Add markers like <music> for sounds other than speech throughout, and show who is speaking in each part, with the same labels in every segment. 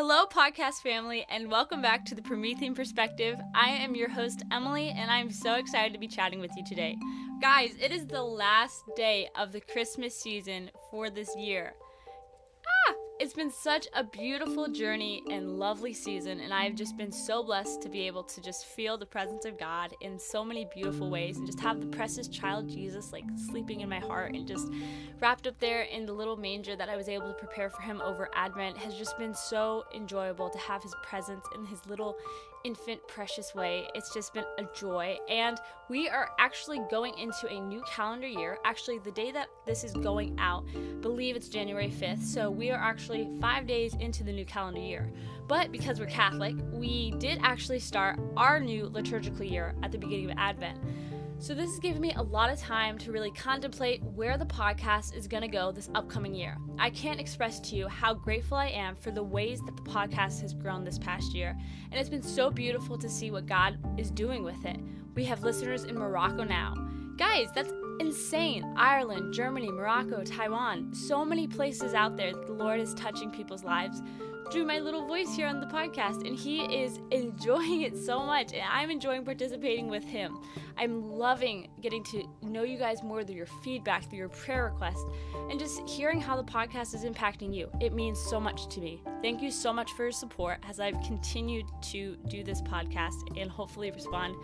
Speaker 1: Hello, podcast family, and welcome back to the Promethean Perspective. I am your host, Emily, and I'm so excited to be chatting with you today. Guys, it is the last day of the Christmas season for this year. It's been such a beautiful journey and lovely season, and I've just been so blessed to be able to just feel the presence of God in so many beautiful ways and just have the precious child Jesus like sleeping in my heart and just wrapped up there in the little manger that I was able to prepare for him over Advent has just been so enjoyable to have his presence in his little infant, precious way. It's just been a joy. And we are actually going into a new calendar year. Actually, the day that this is going out, believe it's January 5th. So we are actually five days into the new calendar year. But because we're Catholic, we did actually start our new liturgical year at the beginning of Advent. So, this has given me a lot of time to really contemplate where the podcast is going to go this upcoming year. I can't express to you how grateful I am for the ways that the podcast has grown this past year, and it's been so beautiful to see what God is doing with it. We have listeners in Morocco now. Guys, that's insane. Ireland, Germany, Morocco, Taiwan, so many places out there the Lord is touching people's lives through my little voice here on the podcast, and he is <laughs> enjoying it so much, and I'm enjoying participating with him. I'm loving getting to know you guys more through your feedback, through your prayer requests, and just hearing how the podcast is impacting you. It means so much to me. Thank you so much for your support as I've continued to do this podcast and hopefully respond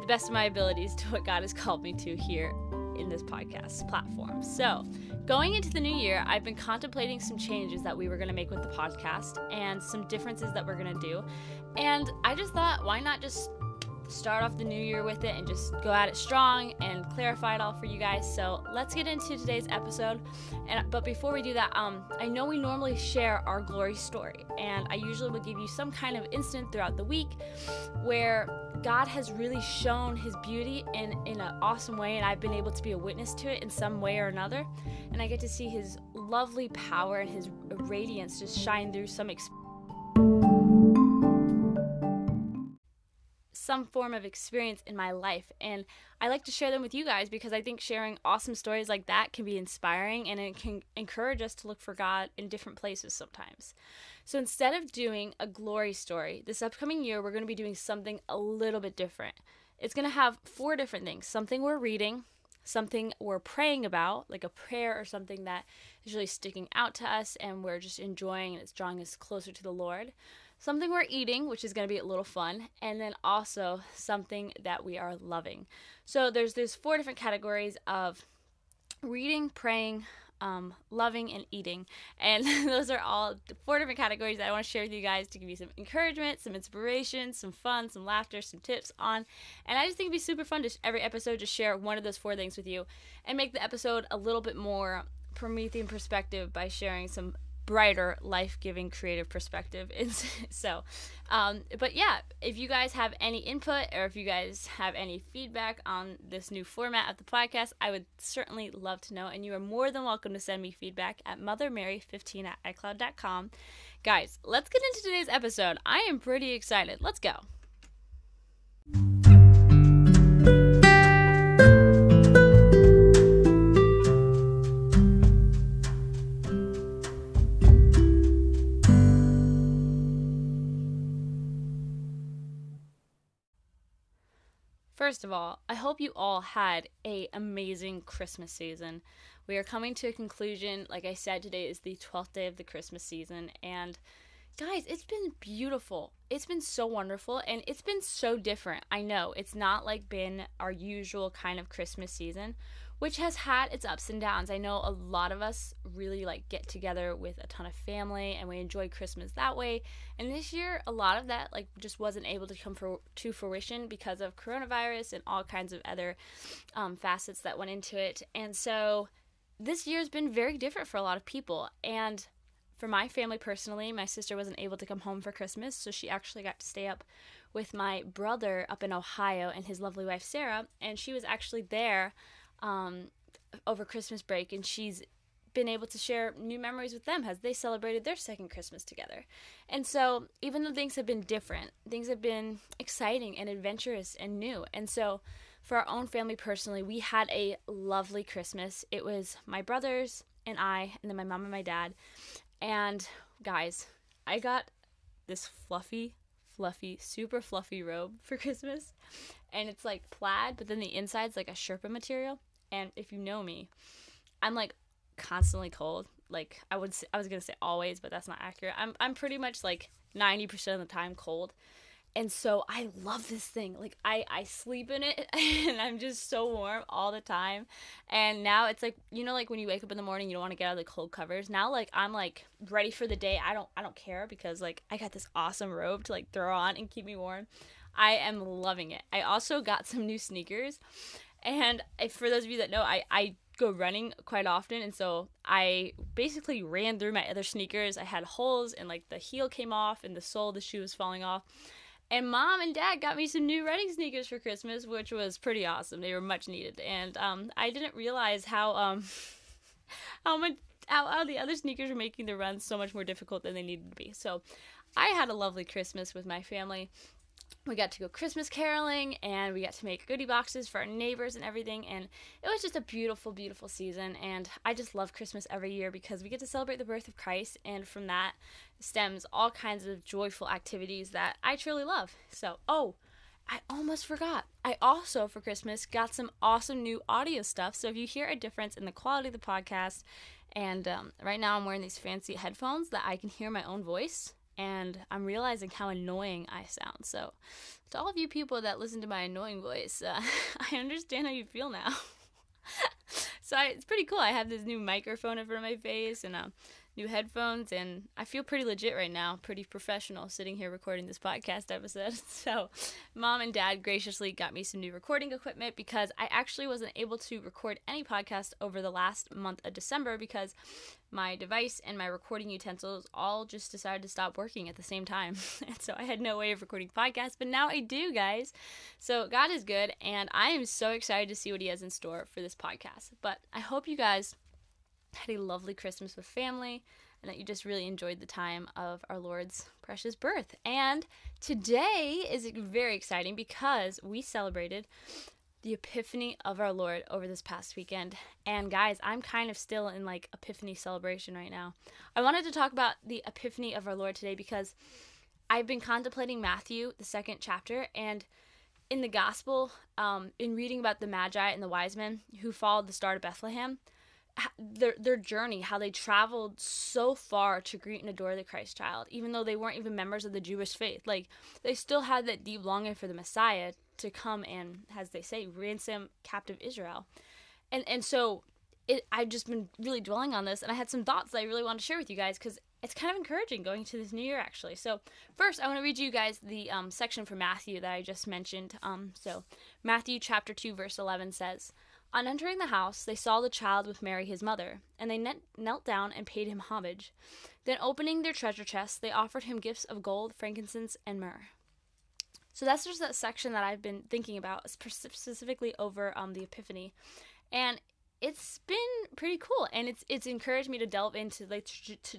Speaker 1: the best of my abilities to what God has called me to here in this podcast platform. So, going into the new year, I've been contemplating some changes that we were going to make with the podcast and some differences that we're going to do. And I just thought, why not just start off the new year with it and just go at it strong and clarify it all for you guys. So let's get into today's episode. And but before we do that, um, I know we normally share our glory story, and I usually will give you some kind of instant throughout the week where God has really shown His beauty in in an awesome way, and I've been able to be a witness to it in some way or another, and I get to see His lovely power and His radiance just shine through some experience some form of experience in my life. And I like to share them with you guys because I think sharing awesome stories like that can be inspiring and it can encourage us to look for God in different places sometimes. So instead of doing a glory story, this upcoming year we're going to be doing something a little bit different. It's going to have four different things something we're reading, something we're praying about, like a prayer or something that is really sticking out to us and we're just enjoying and it's drawing us closer to the Lord something we're eating, which is going to be a little fun, and then also something that we are loving. So there's there's four different categories of reading, praying, um, loving, and eating, and <laughs> those are all four different categories that I want to share with you guys to give you some encouragement, some inspiration, some fun, some laughter, some tips on. And I just think it'd be super fun to every episode just share one of those four things with you, and make the episode a little bit more Promethean perspective by sharing some brighter, life giving, creative perspective. <laughs> so, um, but yeah, if you guys have any input or if you guys have any feedback on this new format of the podcast, I would certainly love to know. And you are more than welcome to send me feedback at mothermary15 at icloud.com. Guys, let's get into today's episode. I am pretty excited. Let's go. First of all, I hope you all had a amazing Christmas season. We are coming to a conclusion. Like I said, today is the 12th day of the Christmas season and guys, it's been beautiful. It's been so wonderful and it's been so different. I know it's not like been our usual kind of Christmas season which has had its ups and downs. I know a lot of us really like get together with a ton of family and we enjoy Christmas that way. And this year, a lot of that like just wasn't able to come for, to fruition because of coronavirus and all kinds of other um, facets that went into it. And so this year has been very different for a lot of people. And for my family personally, my sister wasn't able to come home for Christmas, so she actually got to stay up with my brother up in Ohio and his lovely wife Sarah, and she was actually there um, over Christmas break, and she's been able to share new memories with them as they celebrated their second Christmas together. And so, even though things have been different, things have been exciting and adventurous and new. And so, for our own family personally, we had a lovely Christmas. It was my brothers and I, and then my mom and my dad. And guys, I got this fluffy, fluffy, super fluffy robe for <laughs> Christmas. And it's like plaid, but then the inside's like a Sherpa material. And if you know me, I'm like constantly cold. Like I would, I was gonna say always, but that's not accurate. I'm, I'm pretty much like 90% of the time cold and so I love this thing. Like I I sleep in it <laughs> and I'm just so warm all the time. And now it's like you know like when you wake up in the morning you don't want to get out of the cold covers. Now like I'm like ready for the day. I don't I don't care because like I got this awesome robe to like throw on and keep me warm. I am loving it. I also got some new sneakers. And for those of you that know, I I go running quite often and so I basically ran through my other sneakers. I had holes and like the heel came off and the sole of the shoe was falling off. And mom and dad got me some new running sneakers for Christmas, which was pretty awesome. They were much needed, and um, I didn't realize how um, <laughs> how much how, how the other sneakers were making the runs so much more difficult than they needed to be. So, I had a lovely Christmas with my family we got to go Christmas caroling and we got to make goodie boxes for our neighbors and everything. And it was just a beautiful, beautiful season. And I just love Christmas every year because we get to celebrate the birth of Christ. And from that stems all kinds of joyful activities that I truly love. So, oh, I almost forgot. I also, for Christmas, got some awesome new audio stuff. So if you hear a difference in the quality of the podcast, and um, right now I'm wearing these fancy headphones that I can hear my own voice and I'm realizing how annoying I sound. So, to all of you people that listen to my annoying voice, uh, <laughs> I understand how you feel now. <laughs> so I, it's pretty cool. I have this new microphone in front of my face, and um, new headphones, and I feel pretty legit right now, pretty professional sitting here recording this podcast episode. <laughs> So, mom and dad graciously got me some new recording equipment because I actually wasn't able to record any podcast over the last month of December because my device and my recording utensils all just decided to stop working at the same time. <laughs> and so I had no way of recording podcasts, but now I do, guys. So God is good, and I am so excited to see what He has in store for this podcast. But I hope you guys had a lovely Christmas with family, and that you just really enjoyed the time of our Lord's precious birth. And today is very exciting because we celebrated the epiphany of our Lord over this past weekend. And guys, I'm kind of still in like epiphany celebration right now. I wanted to talk about the epiphany of our Lord today because I've been contemplating Matthew, the second chapter, and in the gospel, um, in reading about the Magi and the wise men who followed the star to Bethlehem, their their journey, how they traveled so far to greet and adore the Christ child, even though they weren't even members of the Jewish faith. Like they still had that deep longing for the Messiah to come and, as they say, ransom captive Israel. And and so it I've just been really dwelling on this and I had some thoughts that I really want to share with you guys because it's kind of encouraging going to this new year actually. So first I want to read you guys the um, section from Matthew that I just mentioned. Um, so Matthew chapter 2 verse 11 says, on entering the house, they saw the child with Mary his mother, and they knelt down and paid him homage. Then, opening their treasure chests, they offered him gifts of gold, frankincense, and myrrh. So that's just that section that I've been thinking about, specifically over um, the Epiphany, and it's been pretty cool, and it's it's encouraged me to delve into like to, to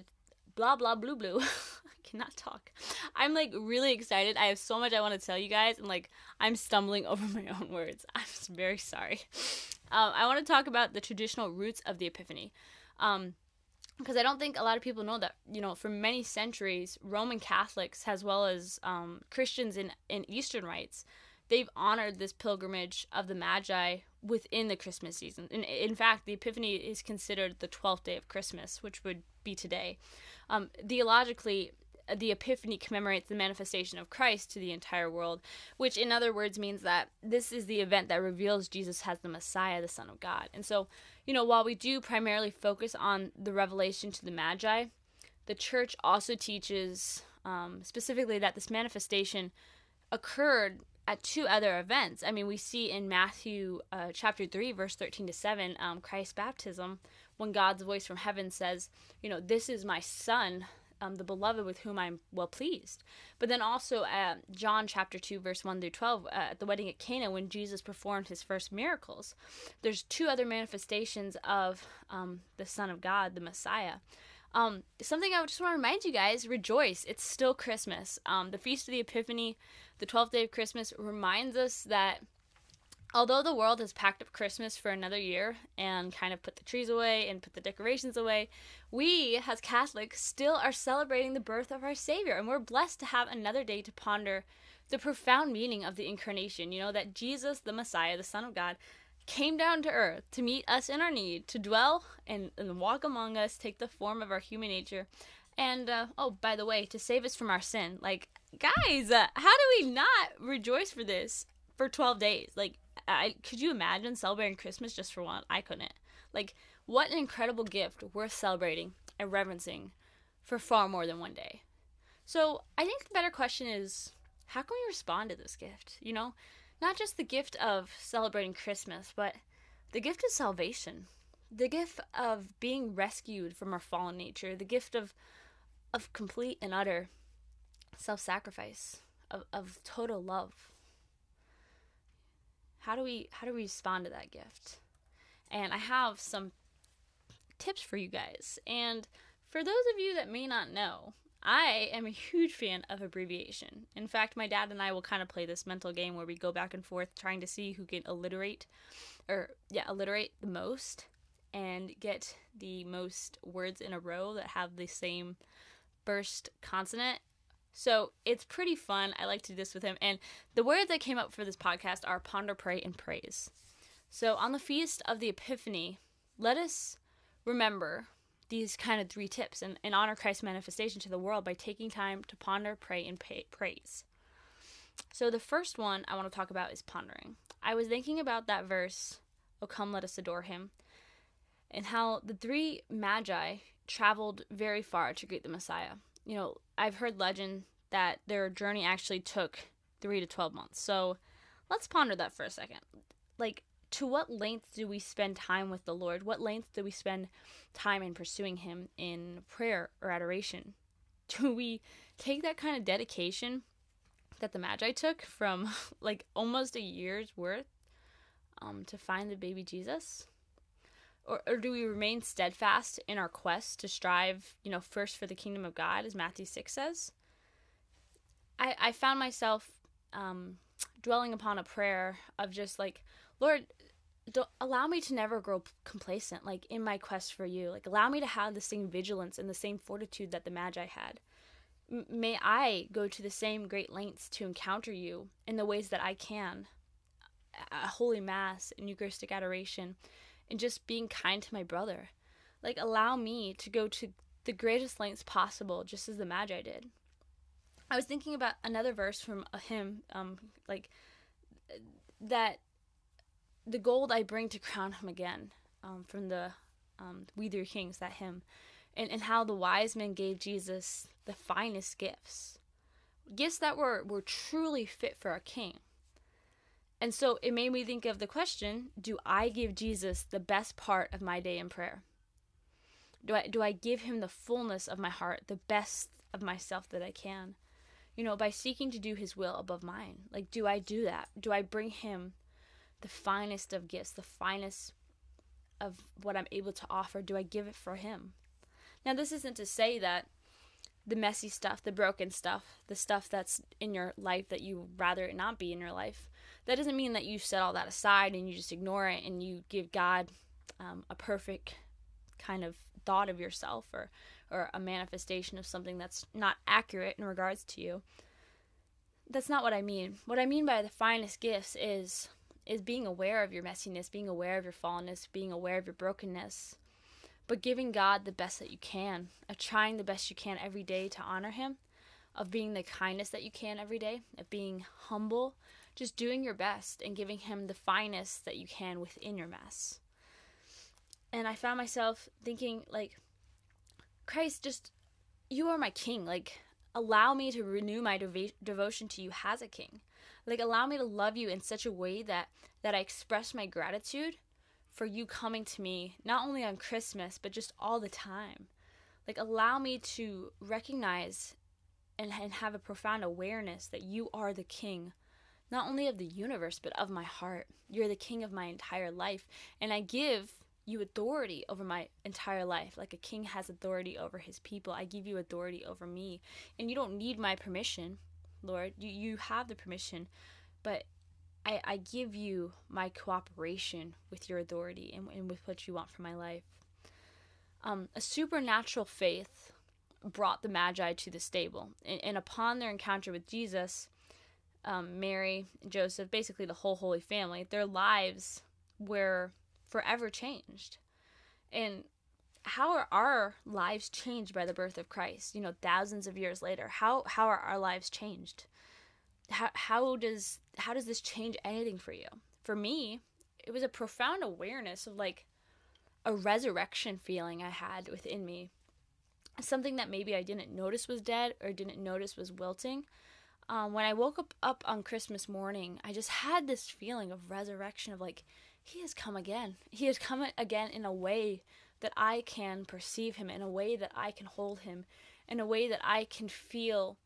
Speaker 1: blah blah blue blue. <laughs> I cannot talk. I'm like really excited. I have so much I want to tell you guys, and like I'm stumbling <laughs> over my own words. I'm very sorry. Um, I want to talk about the traditional roots of the Epiphany. Um, because I don't think a lot of people know that you know for many centuries Roman Catholics as well as um, Christians in in Eastern rites they've honored this pilgrimage of the Magi within the Christmas season. In, in fact, the Epiphany is considered the 12th day of Christmas, which would be today. Um, theologically, the Epiphany commemorates the manifestation of Christ to the entire world, which in other words means that this is the event that reveals Jesus as the Messiah, the Son of God. And so, you know, while we do primarily focus on the revelation to the Magi, the church also teaches um, specifically that this manifestation occurred at two other events. I mean, we see in Matthew uh, chapter 3, verse 13 to 7, um, Christ's baptism, when God's voice from heaven says, you know, this is my son, um, the beloved with whom I'm well pleased. But then also uh, John chapter 2, verse 1 through 12, uh, at the wedding at Cana, when Jesus performed his first miracles, there's two other manifestations of um, the Son of God, the Messiah. Um, something I just want to remind you guys rejoice. It's still Christmas. Um, the Feast of the Epiphany, the 12th day of Christmas, reminds us that although the world has packed up Christmas for another year and kind of put the trees away and put the decorations away, we as Catholics still are celebrating the birth of our Savior, and we're blessed to have another day to ponder the profound meaning of the incarnation. You know, that Jesus, the Messiah, the Son of God, came down to earth to meet us in our need, to dwell and, and walk among us, take the form of our human nature, and uh, oh, by the way, to save us from our sin. Like, guys, uh, how do we not rejoice for this for 12 days? Like, I could you imagine celebrating Christmas just for one? I couldn't. Like, what an incredible gift worth celebrating and reverencing for far more than one day. So, I think the better question is how can we respond to this gift? You know, not just the gift of celebrating Christmas, but the gift of salvation, the gift of being rescued from our fallen nature, the gift of of complete and utter self-sacrifice, of, of total love. How do we how do we respond to that gift? And I have some tips for you guys. And for those of you that may not know, I am a huge fan of abbreviation. In fact, my dad and I will kind of play this mental game where we go back and forth trying to see who can alliterate or yeah, alliterate the most and get the most words in a row that have the same first consonant. So it's pretty fun. I like to do this with him. And the words that came up for this podcast are ponder, pray, and praise. So on the feast of the Epiphany, let us remember these kind of three tips and, and honor Christ's manifestation to the world by taking time to ponder, pray, and pay, praise. So the first one I want to talk about is pondering. I was thinking about that verse, "Oh come, let us adore him," and how the three magi traveled very far to greet the Messiah. You know, I've heard legend that their journey actually took three to twelve months. So let's ponder that for a second. Like to what length do we spend time with the Lord? What length do we spend time in pursuing Him in prayer or adoration? <laughs> Do we take that kind of dedication that the Magi took from <laughs> like almost a year's worth um, to find the baby Jesus? Or, or do we remain steadfast in our quest to strive, you know, first for the kingdom of God, as Matthew 6 says? I, I found myself um, dwelling upon a prayer of just like, Lord, don't allow me to never grow complacent like in my quest for you. Like allow me to have the same vigilance and the same fortitude that the magi had. M- may i go to the same great lengths to encounter you in the ways that i can. A holy mass and eucharistic adoration and just being kind to my brother like allow me to go to the greatest lengths possible just as the magi did i was thinking about another verse from a hymn um like that the gold I bring to crown him again, um, from the um, We Three Kings, that hymn, and, and how the wise men gave Jesus the finest gifts, gifts that were, were truly fit for a king. And so it made me think of the question do I give Jesus the best part of my day in prayer? Do I, do I give him the fullness of my heart, the best of myself that I can? You know, by seeking to do his will above mine. Like, do I do that? Do I bring him the finest of gifts, the finest of what I'm able to offer, do I give it for Him? Now, this isn't to say that the messy stuff, the broken stuff, the stuff that's in your life that you rather it not be in your life, that doesn't mean that you set all that aside and you just ignore it and you give God um, a perfect kind of thought of yourself or or a manifestation of something that's not accurate in regards to you. That's not what I mean. What I mean by the finest gifts is is being aware of your messiness, being aware of your fallenness, being aware of your brokenness, but giving God the best that you can, of trying the best you can every day to honor Him, of being the kindness that you can every day, of being humble, just doing your best and giving Him the finest that you can within your mess. And I found myself thinking, like, Christ, just, you are my king. Like, allow me to renew my dev- devotion to you as a king like allow me to love you in such a way that that I express my gratitude for you coming to me not only on Christmas but just all the time. Like allow me to recognize and, and have a profound awareness that you are the king not only of the universe but of my heart. You're the king of my entire life and I give you authority over my entire life like a king has authority over his people. I give you authority over me and you don't need my permission Lord. You you have the permission, but I, I give you my cooperation with your authority and, and with what you want for my life. Um, a supernatural faith brought the Magi to the stable. And, and upon their encounter with Jesus, um, Mary, Joseph, basically the whole Holy Family, their lives were forever changed. And how are our lives changed by the birth of Christ? You know, thousands of years later, how how are our lives changed? How how does how does this change anything for you? For me, it was a profound awareness of like a resurrection feeling I had within me. Something that maybe I didn't notice was dead or didn't notice was wilting. Um, when I woke up, up on Christmas morning, I just had this feeling of resurrection of like, He has come again. He has come again in a way that I can perceive Him, in a way that I can hold Him, in a way that I can feel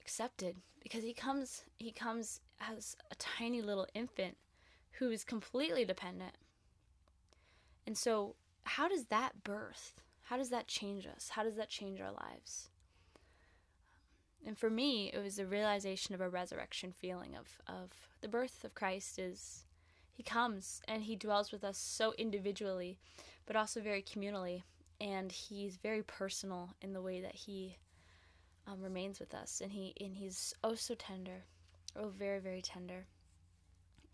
Speaker 1: accepted. Because He comes, He comes as a tiny little infant who is completely dependent and so, how does that birth? How does that change us? How does that change our lives? And for me, it was the realization of a resurrection feeling of, of the birth of Christ is he comes and he dwells with us so individually, but also very communally. And he's very personal in the way that he um, remains with us. And he and he's oh so tender, oh very, very tender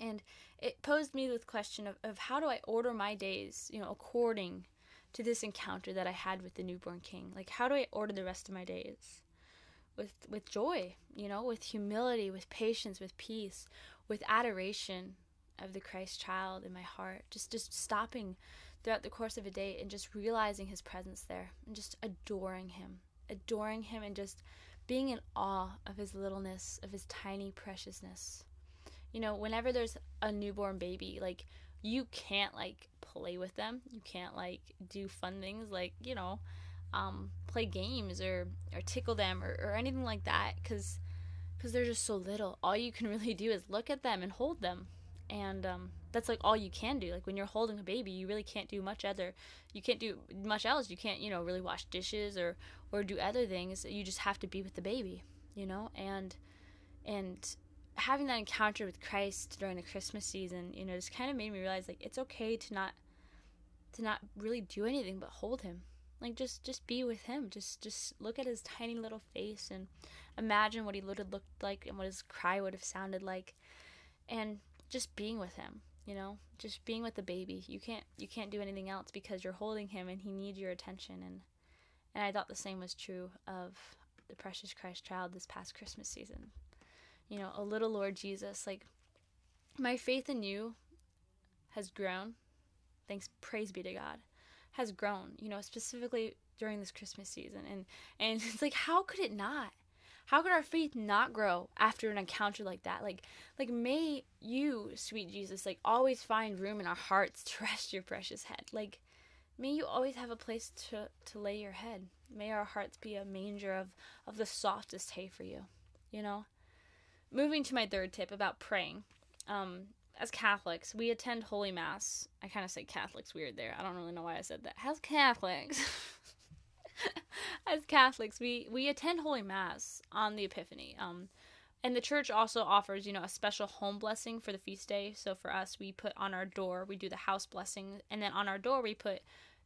Speaker 1: and it posed me with question of, of how do I order my days, you know, according to this encounter that I had with the newborn king. Like how do I order the rest of my days? With with joy, you know, with humility, with patience, with peace, with adoration of the Christ child in my heart. Just just stopping throughout the course of a day and just realizing his presence there and just adoring him. Adoring him and just being in awe of his littleness, of his tiny preciousness you know, whenever there's a newborn baby, like you can't like play with them. You can't like do fun things like, you know, um, play games or, or tickle them or, or anything like that because because they're just so little. All you can <laughs> really do is look at them and hold them. And um, that's like all you can do. Like when you're holding a baby, you really can't do much other. You can't do much else. You can't, you know, really wash dishes or or do other things. You just have to be with the baby, you know. And and having that encounter with Christ during the Christmas season, you know, just kind of made me realize like it's okay to not to not really do anything but hold him. Like just just be with him. Just just look at his tiny little face and imagine what he would have looked like and what his cry would have sounded like. And just being with him, you know, just being with the baby. You can't you can't do anything else because you're holding him and he needs your attention and and I thought the same was true of the precious Christ child this past Christmas season you know, a little Lord Jesus, like my faith in you has grown. Thanks, praise be to God, has grown, you know, specifically during this Christmas season. And, and <laughs> it's like, how could it not? How could our faith not grow after an encounter like that? Like, like may you, sweet Jesus, like always find room in our hearts to <laughs> rest your precious head. Like, may you always have a place to, to lay your head. May our hearts be a manger of, of the softest hay for you, you know? moving to my third tip about praying. Um, as Catholics, we attend Holy Mass. I kind of say Catholics weird there. I don't really know why I said that. As Catholics, <laughs> as Catholics, we we attend Holy Mass on the Epiphany. Um, and the church also offers, you know, a special home blessing for the feast day. So for us, we put on our door, we do the house blessing, and then on our door we put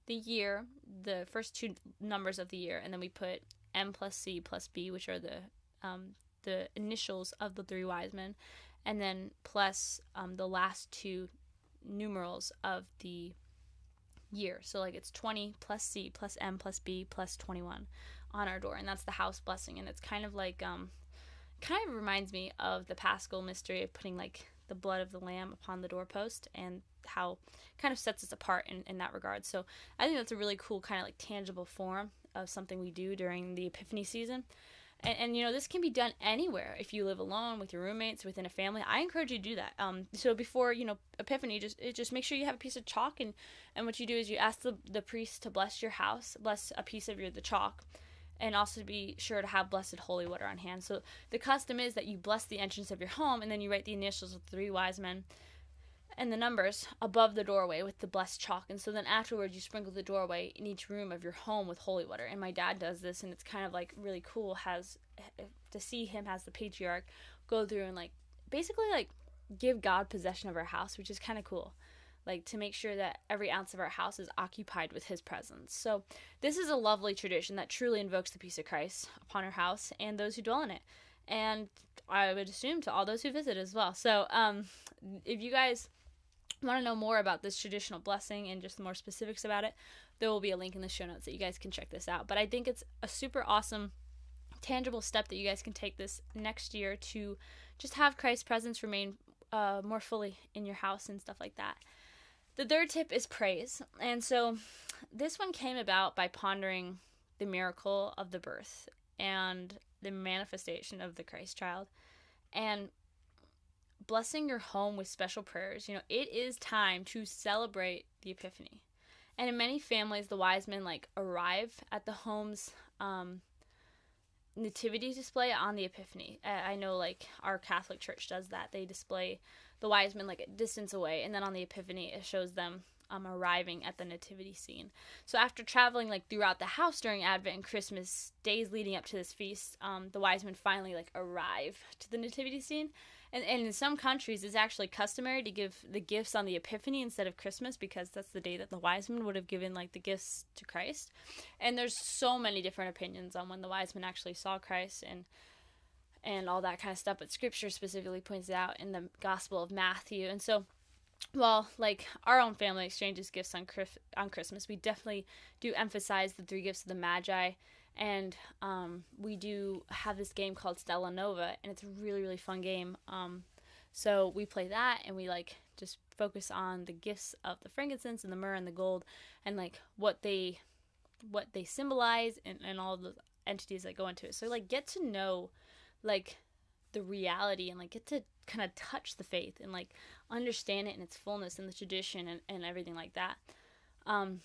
Speaker 1: the year, the first two numbers of the year, and then we put M plus C plus B, which are the um, the initials of the three wise men, and then plus um, the last two numerals of the year. So like it's 20 plus C plus M plus B plus 21 on our door, and that's the house blessing. And it's kind of like um, kind of reminds me of the Paschal mystery of putting like the blood of the lamb upon the doorpost and how kind of sets us apart in, in that regard. So I think that's a really cool kind of like tangible form of something we do during the Epiphany season. And, and, you know this can be done anywhere if you live alone with your roommates within a family. I encourage you to do that. Um, so before you know epiphany just just make sure you have a piece of chalk and and what you do is you ask the, the priest to bless your house bless a piece of your the chalk and also be sure to have blessed holy water on hand. So the custom is that you bless the entrance of your home and then you write the initials of the three wise men and the numbers above the doorway with the blessed chalk. And so then afterwards, you sprinkle the doorway in each room of your home with holy water. And my dad does this, and it's kind of like really cool. Has to see him as the patriarch go through and like basically like give God possession of our house, which is kind of cool. Like to make sure that every ounce of our house is occupied with His presence. So, this is a lovely tradition that truly invokes the peace of Christ upon our house and those who dwell in it. And I would assume to all those who visit as well. So, um, if you guys want to know more about this traditional blessing and just more specifics about it, there will be a link in the show notes that you guys can check this out. But I think it's a super awesome, tangible step that you guys can take this next year to just have Christ's presence remain uh, more fully in your house and stuff like that. The third tip is praise. And so this one came about by pondering the miracle of the birth and the manifestation of the Christ child. And blessing your home with special prayers. You know, it is time to celebrate the Epiphany. And in many families, the wise men like arrive at the home's um, nativity display on the Epiphany. I know like our Catholic Church does that. They display the wise men like a distance away, and then on the Epiphany, it shows them um, arriving at the nativity scene. So after traveling like throughout the house during Advent and Christmas days leading up to this feast, um, the wise men finally like arrive to the nativity scene. And, and in some countries, it's actually customary to give the gifts on the Epiphany instead of Christmas because that's the day that the wise men would have given like the gifts to Christ. And there's so many different opinions on when the wise men actually saw Christ and and all that kind of stuff. But Scripture specifically points it out in the Gospel of Matthew, and so well, like our own family exchanges gifts on on Christmas, we definitely do emphasize the three gifts of the Magi, and um, we do have this game called Stella Nova, and it's a really really fun game. Um, so we play that, and we like just focus on the gifts of the frankincense and the myrrh and the gold, and like what they what they symbolize, and and all the entities that go into it. So like get to know like the reality and like get to kind of touch the faith and like understand it in its fullness and the tradition and, and everything like that. Um,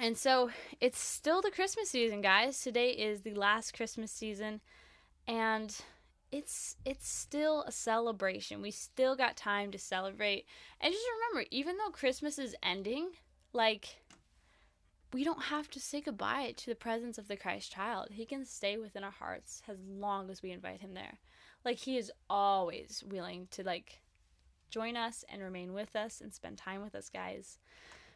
Speaker 1: and so it's still the Christmas season, guys. Today is the last Christmas season, and it's it's still a celebration. We still got time to celebrate. And just remember, even though Christmas is ending, like we don't have to say goodbye to the presence of the Christ child. He can stay within our hearts as long as we invite him there. Like he is always willing to like join us and remain with us and spend time with us, guys.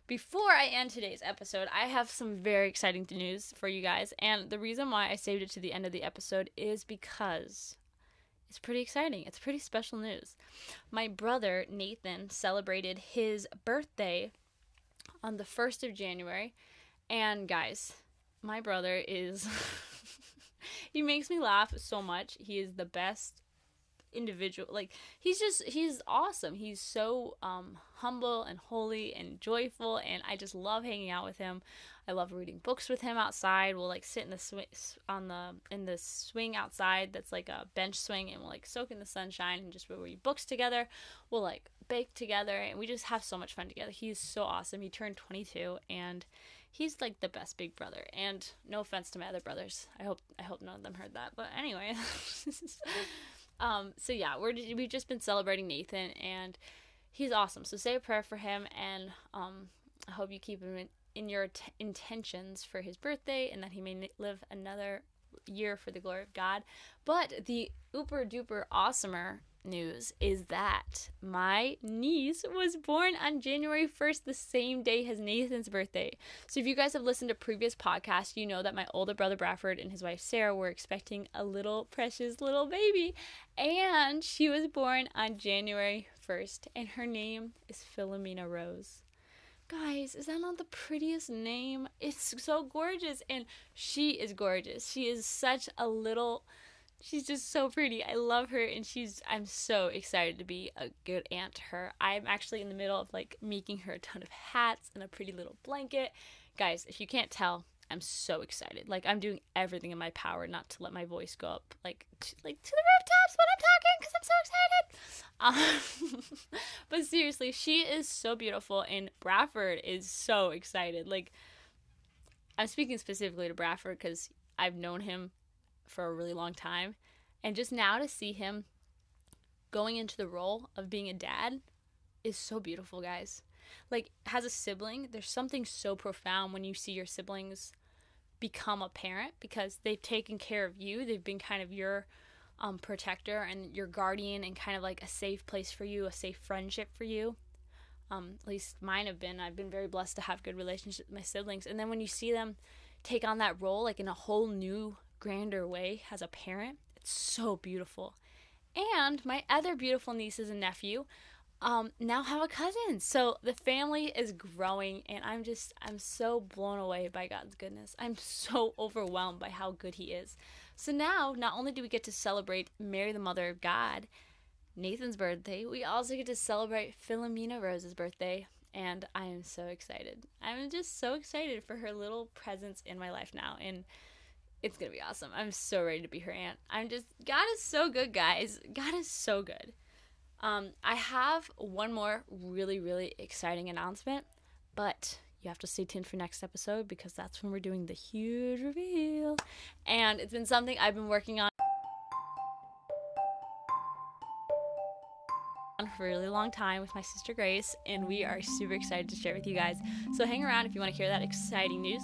Speaker 1: Before I end today's episode, I have some very exciting news for you guys. And the reason why I saved it to the end of the episode is because it's pretty exciting. It's pretty special news. My brother, Nathan, celebrated his birthday on the 1st of January. And guys, my brother is. <laughs> he makes me laugh so much. He is the best individual like he's just he's awesome. He's so um humble and holy and joyful and i just love hanging out with him. I love reading books with him outside. We'll like sit in the swing on the in the swing outside that's like a bench swing and we'll like soak in the sunshine and just we'll read books together. We'll like bake together and we just have so much fun together. He's so awesome. He turned 22 and he's like the best big brother. And no offense to my other brothers. I hope i hope none of them heard that. But anyway <laughs> Um, so yeah, we're we've just been celebrating Nathan, and he's awesome. So say a prayer for him, and um, I hope you keep him in, in your t- intentions for his birthday, and that he may live another year for the glory of God. But the uber duper awesomer news is that my niece was born on January 1st, the same day as Nathan's birthday. So, if you guys have listened to previous podcasts, you know that my older brother Bradford and his wife Sarah were expecting a little precious little baby, and she was born on January 1st, and her name is Philomena Rose. Guys, is that not the prettiest name? It's so gorgeous, and she is gorgeous. She is such a little she's just so pretty. I love her and she's I'm so excited to be a good aunt to her. I'm actually in the middle of like making her a ton of hats and a pretty little blanket. Guys, if you can't tell, I'm so excited. Like I'm doing everything in my power not to let my voice go up like to, like to the rooftops when I'm talking cuz I'm so excited. Um, <laughs> but seriously, she is so beautiful and Bradford is so excited. Like I'm speaking specifically to Bradford cuz I've known him for a really long time. And just now to see him going into the role of being a dad is so beautiful, guys. Like, as a sibling, there's something so profound when you see your siblings become a parent because they've taken care of you. They've been kind of your um, protector and your guardian and kind of like a safe place for you, a safe friendship for you. Um, at least mine have been. I've been very blessed to have good relationships with my siblings. And then when you see them take on that role, like in a whole new, grander way as a parent, it's so beautiful. And my other beautiful nieces and nephew um, now have a cousin. So the family is growing, and I'm just, I'm so blown away by God's goodness. I'm so <laughs> overwhelmed by how good He is. So now, not only do we get to celebrate Mary, the Mother of God, Nathan's birthday, we also get to celebrate Philomena Rose's birthday. And I am so excited. I'm just so excited for her little presence in my life now. And it's to be awesome. I'm so ready to be her aunt. I'm just, God is so good, guys. God is so good. Um, I have one more really, really exciting announcement, but you have to stay tuned for next episode because that's when we're doing the huge reveal. And it's been something I've been working on for a really long time with my sister Grace, and we are super excited to share with you guys. So hang around if you want to hear that exciting news.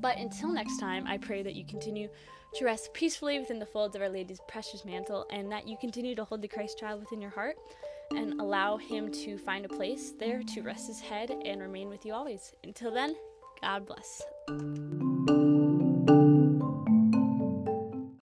Speaker 1: But until next time, I pray that you continue to rest peacefully within the folds of Our Lady's precious mantle and that you continue to hold the Christ child within your heart and allow him to find a place there to rest his head and remain with you always. Until then, God bless.